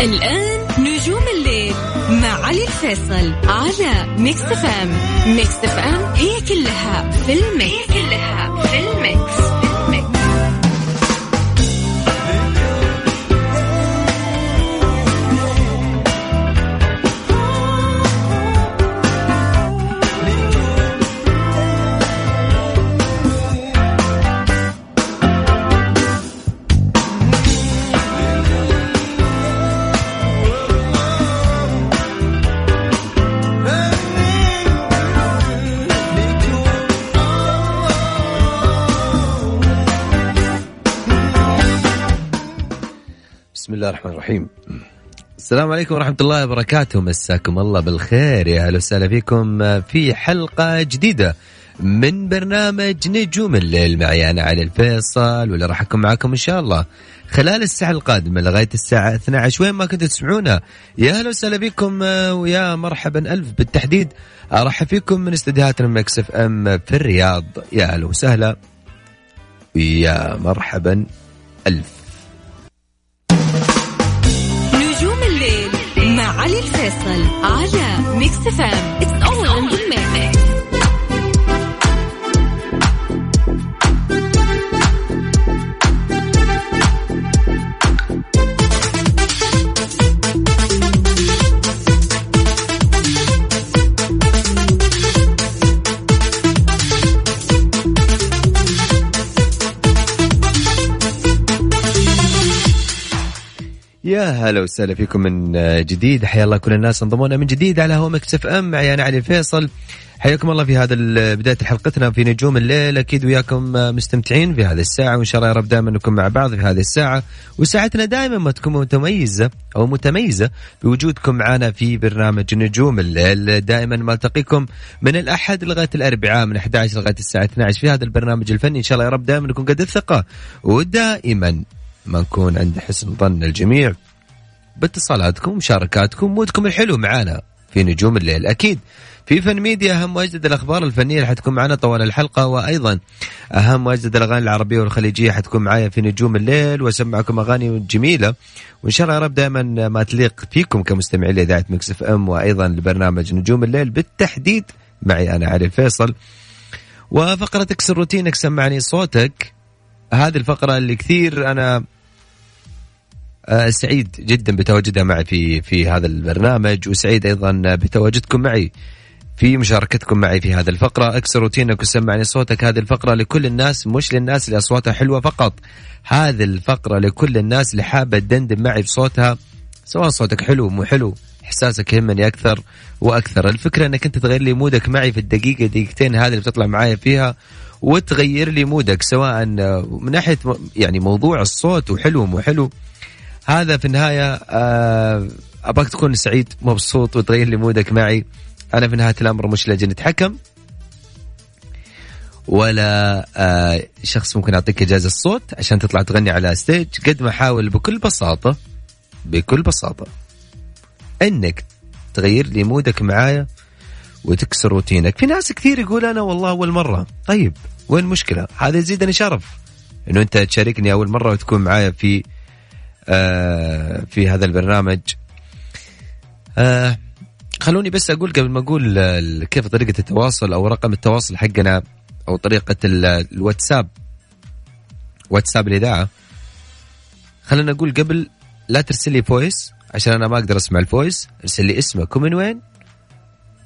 الآن نجوم الليل مع علي الفيصل على ميكس FM ميكس FM هي كلها في ال mix. هي كلها في ال mix. الله الرحمن الرحيم. السلام عليكم ورحمة الله وبركاته. مساكم الله بالخير. يا أهلا وسهلا فيكم في حلقة جديدة من برنامج نجوم الليل. معي أنا علي الفيصل واللي راح أكون معاكم إن شاء الله خلال الساعة القادمة لغاية الساعة 12 وين ما كنتوا تسمعونا يا أهلا وسهلا فيكم ويا مرحبا ألف بالتحديد. أرحب فيكم من استديوهاتنا مكس FM في الرياض. يا أهلا وسهلا يا مرحبا ألف. الفيصل على ميكس فام اتس اول ان يا هلا وسهلا فيكم من جديد. حيا الله كل الناس انضمونا من جديد على هو مكسف ام. معي أنا علي الفيصل حياكم الله في هذا بداية حلقتنا في نجوم الليل. أكيد وياكم مستمتعين في هذه الساعة. وإن شاء الله يا رب دائما نكون مع بعض في هذه الساعة. وساعتنا دائما ما تكون متميزة أو متميزة بوجودكم معنا في برنامج نجوم الليل. دائما ما ألتقيكم من الأحد لغاية الأربعاء من 11 لغاية الساعة 12 في هذا البرنامج الفني. إن شاء الله يا رب دائما نكون قد الثقة. ودائما ما نكون عند حسن ظن الجميع. باتصالاتكم مشاركاتكم مودكم الحلو معنا في نجوم الليل أكيد. في فن ميديا أهم واجدد الأخبار الفنية اللي حتكون معنا طوال الحلقة وأيضا أهم واجدد الأغاني العربية والخليجية حتكون معايا في نجوم الليل وأسمعكم أغاني جميلة. وإن شاء الله يا رب دائما ما تليق فيكم كمستمعين لإذاعة مكس FM وأيضا لبرنامج نجوم الليل بالتحديد. معي أنا علي الفيصل وفقره اكسر روتينك سمعني صوتك. هذه الفقرة اللي كثير أنا سعيد جدا بتواجدها معي في في هذا البرنامج وسعيد أيضا بتواجدكم معي في مشاركتكم معي في هذه الفقرة. اكسر روتينك وسمعني صوتك. هذه الفقرة لكل الناس مش للناس اللي أصواتها حلوة فقط. هذه الفقرة لكل الناس اللي حابة تدندن معي بصوتها سواء صوتك حلو مو حلو إحساسك يهمني أكثر وأكثر. الفكرة إنك أنت تغير لي ال mood ك معي في الدقيقة دقيقتين هذه اللي بتطلع معايا فيها وتغير لي مودك سواء من ناحية يعني موضوع الصوت وحلو مو حلو هذا في النهاية آه، أبغاك تكون سعيد مبسوط وتغير لي مودك معي. أنا في نهاية الأمر مش لجنة حكم ولا آه، شخص ممكن أعطيك إجازة صوت عشان تطلع تغني على stage قد ما احاول بكل بساطة بكل بساطة إنك تغير لي مودك معايا وتكسر روتينك. في ناس كثير يقول أنا والله أول مرة. طيب وين المشكلة؟ هذا يزيدني شرف إنه أنت تشاركني أول مرة وتكون معايا في في هذا البرنامج. آه خلوني بس أقول قبل ما أقول آه، كيف طريقة التواصل أو رقم التواصل حقنا أو طريقة ال- الواتساب. واتساب الإذاعة. خلينا نقول قبل لا ترسل لي voice عشان أنا ما أقدر أسمع ال voice ارسل لي اسمك ومن وين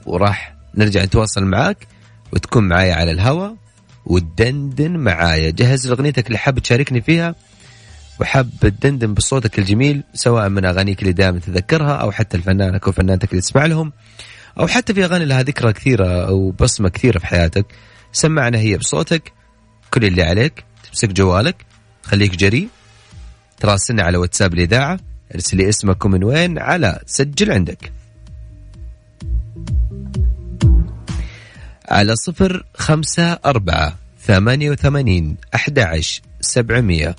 وراح نرجع نتواصل معاك وتكون معايا على الهواء وتدندن معايا. جهز أغنيتك اللي حاب تشاركني فيها وحاب تدندن بصوتك الجميل سواء من أغانيك اللي دائما تتذكرها أو حتى الفنانك أو فنانتك اللي تسمع لهم أو حتى في أغاني لها ذكرى كثيرة أو بصمة كثيرة في حياتك. سمعنا هي بصوتك. كل اللي عليك تمسك جوالك خليك جري تراسلنا على واتساب الإذاعة ارسل لي اسمك ومن وين على سجل عندك. على صفر خمسة أربعة ثمانية وثمانين أحد عشر سبعمية.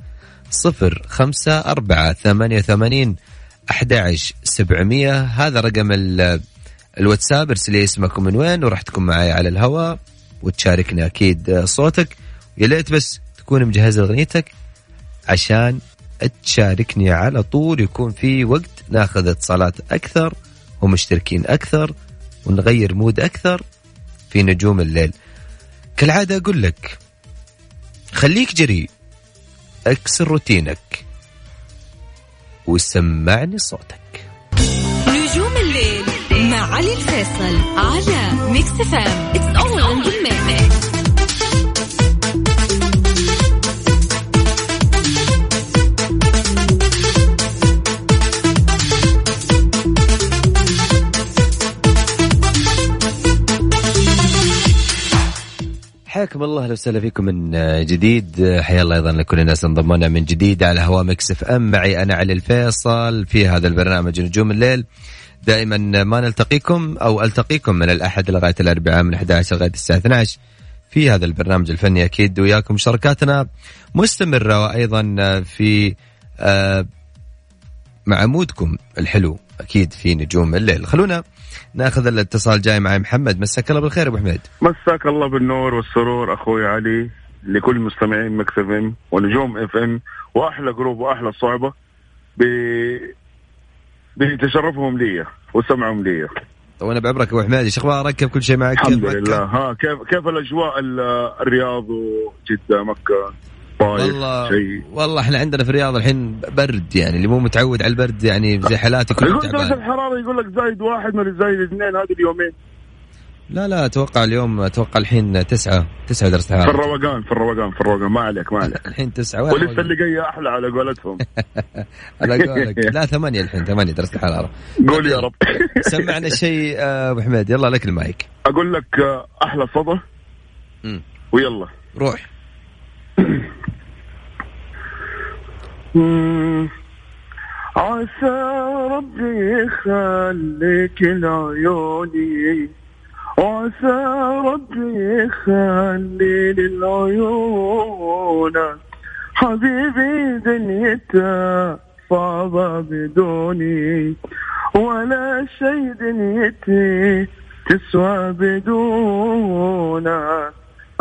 صفر خمسة أربعة ثمانية وثمانين أحد سبعمية. هذا رقم ال- الواتساب ارسل لي اسمك ومن وين وراح تكون معي على الهواء وتشاركني أكيد صوتك. يا ليت بس تكون مجهز أغنيتك عشان تشاركني على طول يكون في وقت ناخذ اتصالات أكثر ومشتركين أكثر ونغير mood أكثر في نجوم الليل. كالعادة أقول لك خليك جريء. اكسر روتينك وسمعني صوتك. نجوم الليل مع علي الفيصل على ميكس FM it's all in حياكم الله أهلا وسهلا فيكم من جديد. حيا الله أيضا لكل الناس انضمونا من جديد على هوا Mix FM. معي أنا علي الفيصل في هذا البرنامج نجوم الليل. دائما ما نلتقيكم أو ألتقيكم من الأحد لغايه الأربعاء من 11 لغاية الساعة 12 في هذا البرنامج الفني أكيد وياكم شركاتنا مستمرة وأيضا في آه، مع mood كم الحلو أكيد في نجوم الليل. خلونا ناخذ الاتصال جاي معي محمد. مساك الله بالخير أبو حميد. مساك الله بالنور والسرور أخوي علي لكل مستمعين Mix FM ونجوم FM وأحلى group وأحلى صحبة ب بتشرفهم لي وسمعهم لي طيب أنا بعبرك أبو حميد. إيش أخبارك كيف كل شيء معك. الحمد لله. ها كيف كيف الأجواء الرياض وجدة مكة؟ والله شيء. والله إحنا عندنا في الرياض الحين برد يعني اللي مو متعود على البرد يعني زي حالاتي يقول درجه الحراره يقول لك زايد واحد من زايد اثنين هذه اليومين. لا لا أتوقع اليوم أتوقع الحين تسعة تسعة درجة حرارة. في الروقان في الروقان في الروقان. ما عليك ما عليك. الحين تسعة ولسه اللي جاية أحلى على قولتهم. على قولك. لا ثمانية الحين ثمانية درجة الحرارة قول يا رب. سمعنا شيء آه، أبو حميد. يلا لك المايك. أقول لك آه، أحلى صدى ويلا. روح. عسى ربي يخليك لعيوني. وعسى ربي يخلي للعيون حبيبي دنيته صعبة بدوني. ولا شي دنيتي تسوى بدونه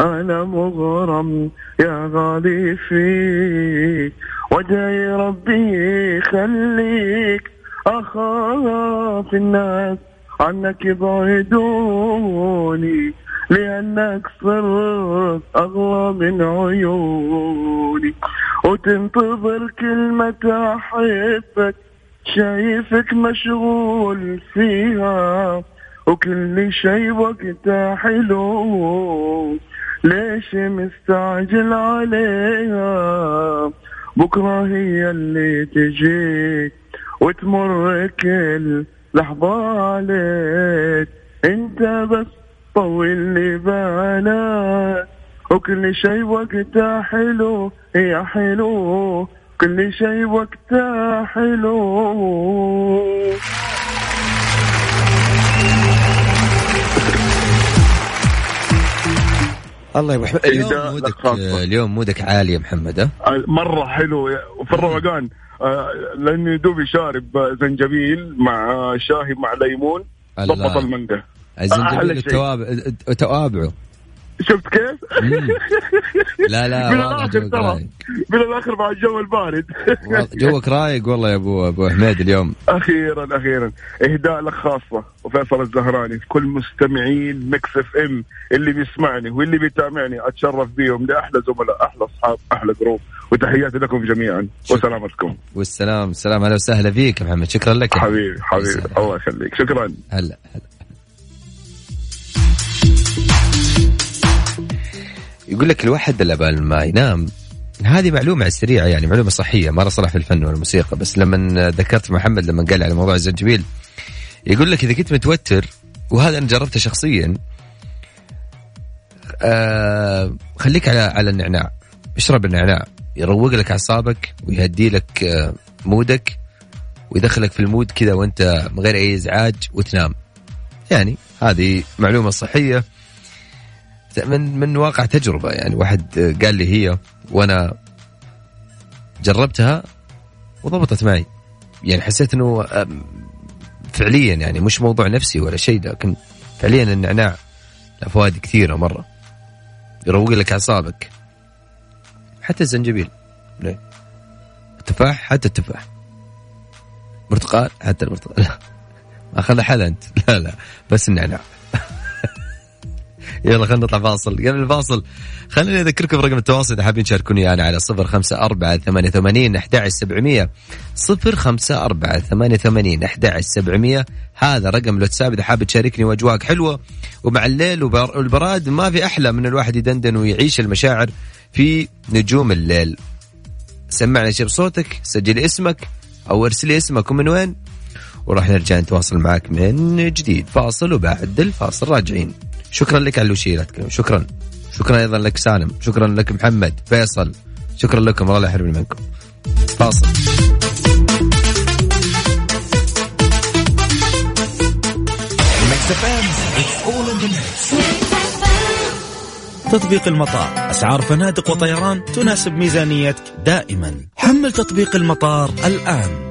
أنا مغرم يا غالي فيك. ودعي ربي يخليك. أخاف الناس عنك يبعدوني لأنك صرت أغلى من عيوني. وتنتظر كلمة أحبك شايفك مشغول فيها. وكل شي وقتها حلو. ليش مستعجل عليها؟ بكرة هي اللي تجيك وتمر كل لحظة عليك. انت بس طول لي بالك. وكل شي وقتها حلو يا حلو. كل شي وقتها حلو. الله يا محمد اليوم mood ك اليوم mood ك عالي يا محمد ها؟ مرة حلو. وفي الروقان. آه، لأني دوبي شارب زنجبيل مع شاهي مع ليمون ضبط المانجا الزنجبيل وتوابعه شفت كيف؟ لا لا والله جوك رايق. من الآخر مع الجو البارد. جوك رايق والله يا ابو أبو حميد اليوم. أخيرا أخيرا. إهداء لك خاصة. وفيصل الزهراني كل مستمعين Mix FM اللي بيسمعني واللي بيتابعني أتشرف بيهم لأحلى زملاء أحلى أصحاب أحلى جروب. وتحياتي لكم جميعا. وسلامتكم. والسلام السلام أهلا وسهلا فيك محمد. شكرا لك حبيبي حبيبي. الله يخليك. شكرا. هلا هلا. يقول لك الواحد قبل ما ينام هذه معلومة سريعة يعني معلومة صحية ما صلاح في الفن والموسيقى بس لما ذكرت محمد لما قال على موضوع الزنجبيل يقول لك إذا كنت متوتر وهذا أنا جربته شخصيا آه خليك على على النعناع اشرب النعناع يروق لك أعصابك ويهدي لك آه مودك ويدخلك في المود كذا وأنت من غير أي إزعاج وتنام. يعني هذه معلومة صحية. من من واقع تجربة يعني. واحد قال لي هي وأنا جربتها وضبطت معي. يعني حسيت إنه فعليا يعني مش موضوع نفسي ولا شيء لكن فعليا النعناع له فوائد كثيرة مرة. يروق لك أعصابك. حتى الزنجبيل. ليه؟ التفاح حتى التفاح. برتقال حتى البرتقال. لا أخذ حلا أنت. لا لا. بس النعناع. يلا خلينا نطلع فاصل. قبل الفاصل خليني أذكركم برقم التواصل إذا حابين تشاركوني أنا على سبعمية صفر خمسة أربعة ثمانية ثمانين أحد سبعمية. هذا رقم الواتساب إذا حاب تشاركني واجواك حلوة ومع الليل والبراد ما في أحلى من الواحد يدندن ويعيش المشاعر في نجوم الليل. سمعنا شيء بصوتك سجل اسمك أو ارسل اسمك ومن وين. وراح نرجع نتواصل معك من جديد. فاصل وبعد الفاصل راجعين. شكرا لك على الوشيلة شكرا. شكرا أيضا لك سالم. شكرا لك محمد. فيصل. شكرا لكم. الله لا يحرمني منكم. فاصل. تطبيق المطار. أسعار فنادق وطيران تناسب ميزانيتك دائما. حمل تطبيق المطار الآن.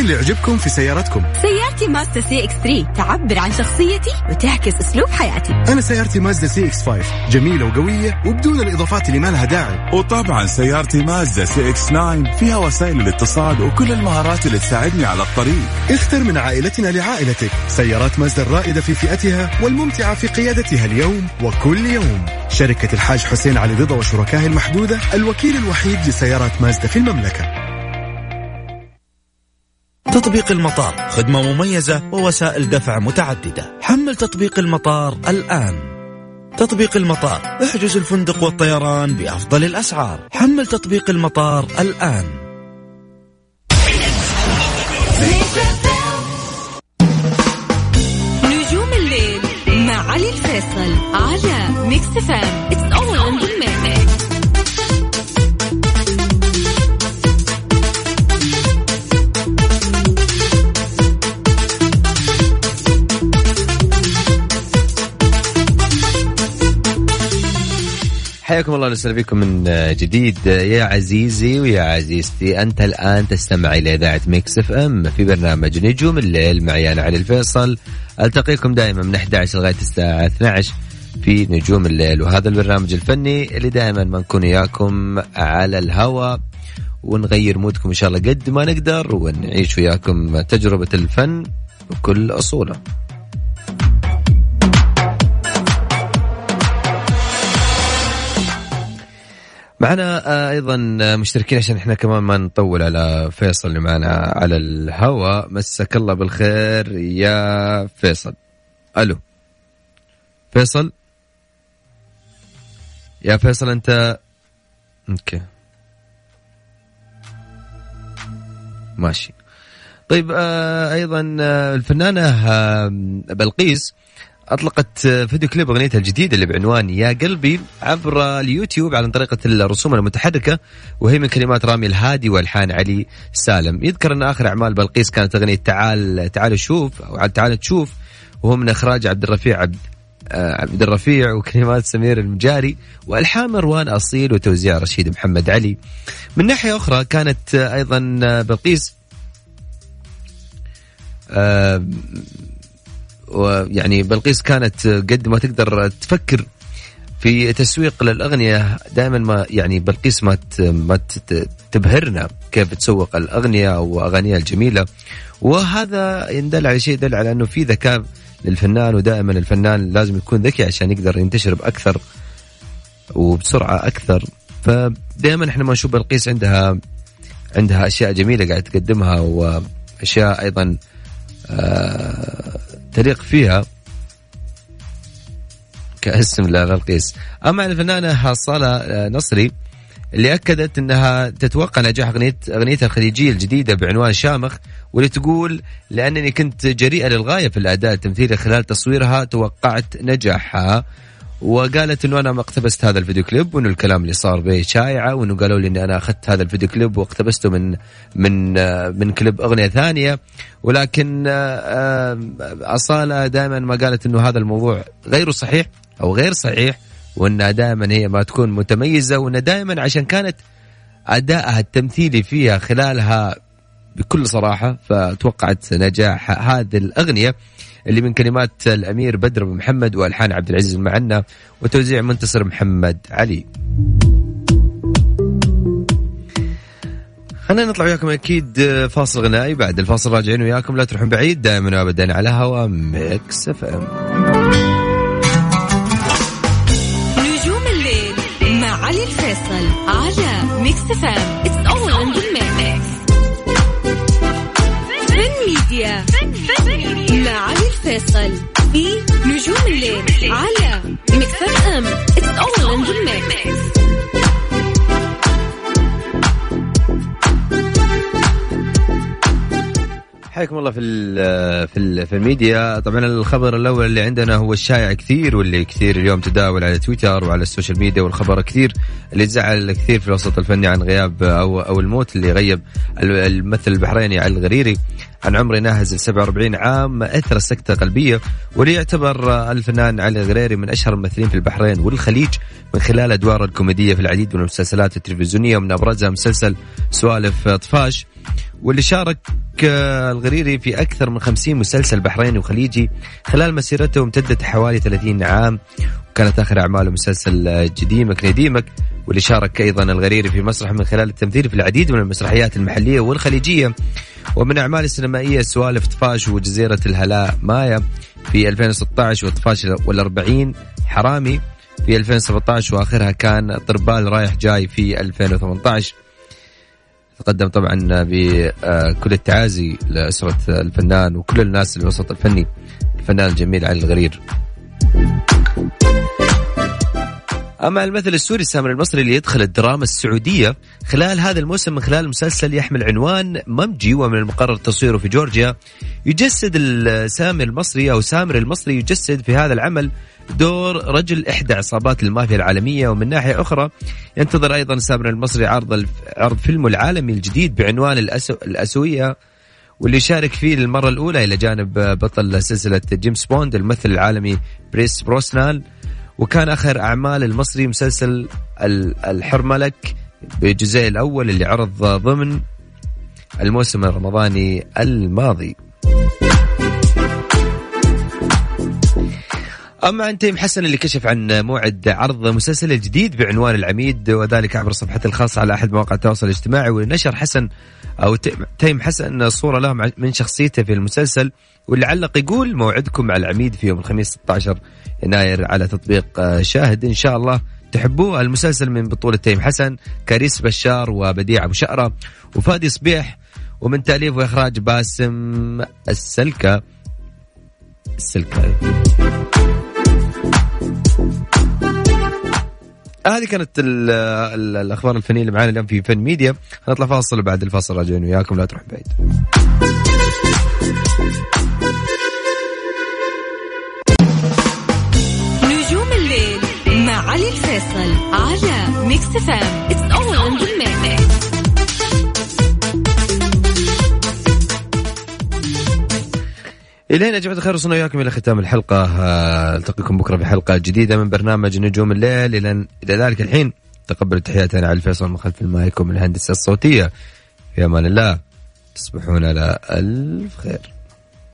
اللي يعجبكم في سيارتكم؟ سيارتي مازدا CX 3 تعبر عن شخصيتي وتعكس أسلوب حياتي. أنا سيارتي مازدا CX 5 جميلة وقوية وبدون الإضافات اللي ما لها داعي. وطبعا سيارتي مازدا CX 9 فيها وسائل الاتصال وكل المهارات اللي تساعدني على الطريق. اختر من عائلتنا لعائلتك سيارات مازدا الرائدة في فئتها والممتعة في قيادتها اليوم وكل يوم. شركة الحاج حسين علي رضا وشركائه المحدودة الوكيل الوحيد لسيارات مازدا في المملكة. تطبيق المطار خدمة مميزة ووسائل دفع متعددة. حمل تطبيق المطار الآن. تطبيق المطار احجز الفندق والطيران بأفضل الأسعار. حمل تطبيق المطار الآن. نجوم الليل مع علي الفيصل على Mix FM It's all in the حياكم الله وسهلا بكم من جديد. يا عزيزي ويا عزيزتي أنت الآن تستمع إلى إذاعة Mix FM في برنامج نجوم الليل معي أنا علي الفيصل. ألتقيكم دائما من 11 لغاية الساعة 12 في نجوم الليل. وهذا البرنامج الفني اللي دائما ما نكون وياكم على الهواء ونغير مودكم إن شاء الله قد ما نقدر ونعيش وياكم تجربة الفن بكل أصوله. معنا آه، أيضا آه، مشتركين عشان إحنا كمان ما نطول على فيصل اللي معنا على الهواء. مسك الله بالخير يا فيصل. ألو. فيصل؟ يا فيصل أنت؟ okay. ماشي. طيب آه أيضا الفنانة بلقيس أطلقت فيديو كليب أغنيتها الجديدة اللي بعنوان يا قلبي عبر اليوتيوب على طريقة الرسوم المتحركة وهي من كلمات رامي الهادي والحان علي سالم يذكر أن آخر أعمال بلقيس كانت أغنية تعال تعال شوف أو تعال تشوف وهو من إخراج عبد الرفيع عبد آه، عبد الرفيع وكلمات سمير المجاري وألحان مروان أصيل وتوزيع رشيد محمد علي. من ناحية أخرى كانت أيضا بلقيس آه، ويعني بلقيس كانت قد ما تقدر تفكر في تسويق للأغنية. دائما ما يعني بلقيس ما ما تبهرنا كيف تسوق الأغنية أو اغانيها الجميلة. وهذا يدل على شيء يدل على أنه في ذكاء للفنان ودائما الفنان لازم يكون ذكي عشان يقدر ينتشر بأكثر وبسرعة أكثر. فدائما إحنا ما نشوف بلقيس عندها عندها أشياء جميلة قاعد تقدمها وأشياء أيضا آه تليق فيها كاسم لبلقيس أما عن الفنانة حصالة نصري اللي أكدت إنها تتوقع نجاح اغنيه أغنيتها الخليجية الجديدة بعنوان شامخ واللي تقول لأنني كنت جريئة للغاية في الأداء التمثيلي خلال تصويرها توقعت نجاحها. وقالت إنه أنا ما اقتبست هذا الفيديو كليب وإنه الكلام اللي صار به شائعه وإنه قالوا لي إني أنا أخذت هذا الفيديو كليب واقتبسته من من من كليب أغنية ثانية. ولكن آه، أصالة دائما ما قالت إنه هذا الموضوع غير صحيح أو غير صحيح وإنها دائما هي ما تكون متميزة وإنها دائما عشان كانت أدائها التمثيلي فيها خلالها بكل صراحة فتوقعت نجاح هذه الأغنية. اللي من كلمات الأمير بدر بن محمد وألحان عبد العزيز المعنى وتوزيع منتصر محمد علي. خلينا نطلع وياكم أكيد فاصل غنائي. بعد الفاصل راجعين وياكم لا تروحون بعيد دائما وابدا على هوا Mix FM. نجوم الليل مع علي الفيصل على Mix FM. It's all in the فن ميديا مع علي الفيصل في نجوم الليل على Mix FM It's all in the حياكم الله في ال في ال في الميديا. طبعا الخبر الأول اللي عندنا هو الشائع كثير واللي كثير اليوم تداول على تويتر وعلى ال social media والخبر كثير اللي زعل كثير في الوسط الفني عن غياب أو أو الموت اللي غيب الممثل البحريني علي الغريري عن عمر يناهز 47 عام أثر سكته قلبيه واللي يعتبر الفنان علي الغريري من أشهر الممثلين في البحرين والخليج من خلال أدواره الكوميدية في العديد من المسلسلات التلفزيونية ومن أبرزها مسلسل سوالف طفاش واللي شارك الغريري في أكثر من 50 مسلسل بحريني وخليجي. خلال مسيرته امتدت حوالي 30 عام وكانت آخر أعماله مسلسل جديمك نديمك. واللي شارك أيضا الغريري في مسرح من خلال التمثيل في العديد من المسرحيات المحلية والخليجية. ومن أعمال السينمائية سوالف طفاش وجزيرة الهلاء مايا في 2016 وطفاش والأربعين حرامي في 2017 وآخرها كان طربال رايح جاي في 2018 تقدم طبعا بكل التعازي لأسرة الفنان وكل الناس الوسط الفني. الفنان الجميل علي الغرير. أما المثل السوري سامر المصري اللي يدخل الدراما السعودية خلال هذا الموسم من خلال مسلسل يحمل عنوان ممجي ومن المقرر تصويره في جورجيا. يجسد السامر المصري أو سامر المصري يجسد في هذا العمل دور رجل إحدى عصابات المافيا العالمية ومن ناحية أخرى ينتظر أيضا سامر المصري عرض عرض فيلمه العالمي الجديد بعنوان الأسو... الأسوية واللي شارك فيه للمرة الأولى إلى جانب بطل سلسلة جيمس بوند الممثل العالمي بيرس بروسنان وكان آخر أعمال المصري مسلسل الحرملك بجزء الأول اللي عرض ضمن الموسم الرمضاني الماضي. أما عن تيم حسن اللي كشف عن موعد عرض مسلسل الجديد بعنوان العميد وذلك عبر صفحته الخاصة على أحد مواقع التواصل الاجتماعي ونشر حسن أو تيم حسن صورة له من شخصيته في المسلسل واللي علق يقول موعدكم مع العميد في يوم الخميس 16 يناير على تطبيق شاهد. إن شاء الله تحبوه. المسلسل من بطولة تيم حسن كاريس بشار وبديع أبو شقرة وفادي صبيح ومن تأليف وإخراج باسم السلكة. السلكة. هذه كانت ال ال الأخبار الفنية اللي معانا اليوم في فن ميديا. نطلع فاصل وبعد الفاصل راجعين وياكم لا تروح بعيد. نجوم الليل مع علي الفيصل على Mix FM It's all in الين يا جماعة الخير وصلنا وياكم إلى ختام الحلقة. آه، ألتقيكم بكرة في حلقه جديدة من برنامج نجوم الليل. إلى إلى ذلك الحين تقبلوا تحياتنا على الفيصل من خلف المايك ومن الهندسة الصوتية. في أمان الله. تصبحون على ألف خير.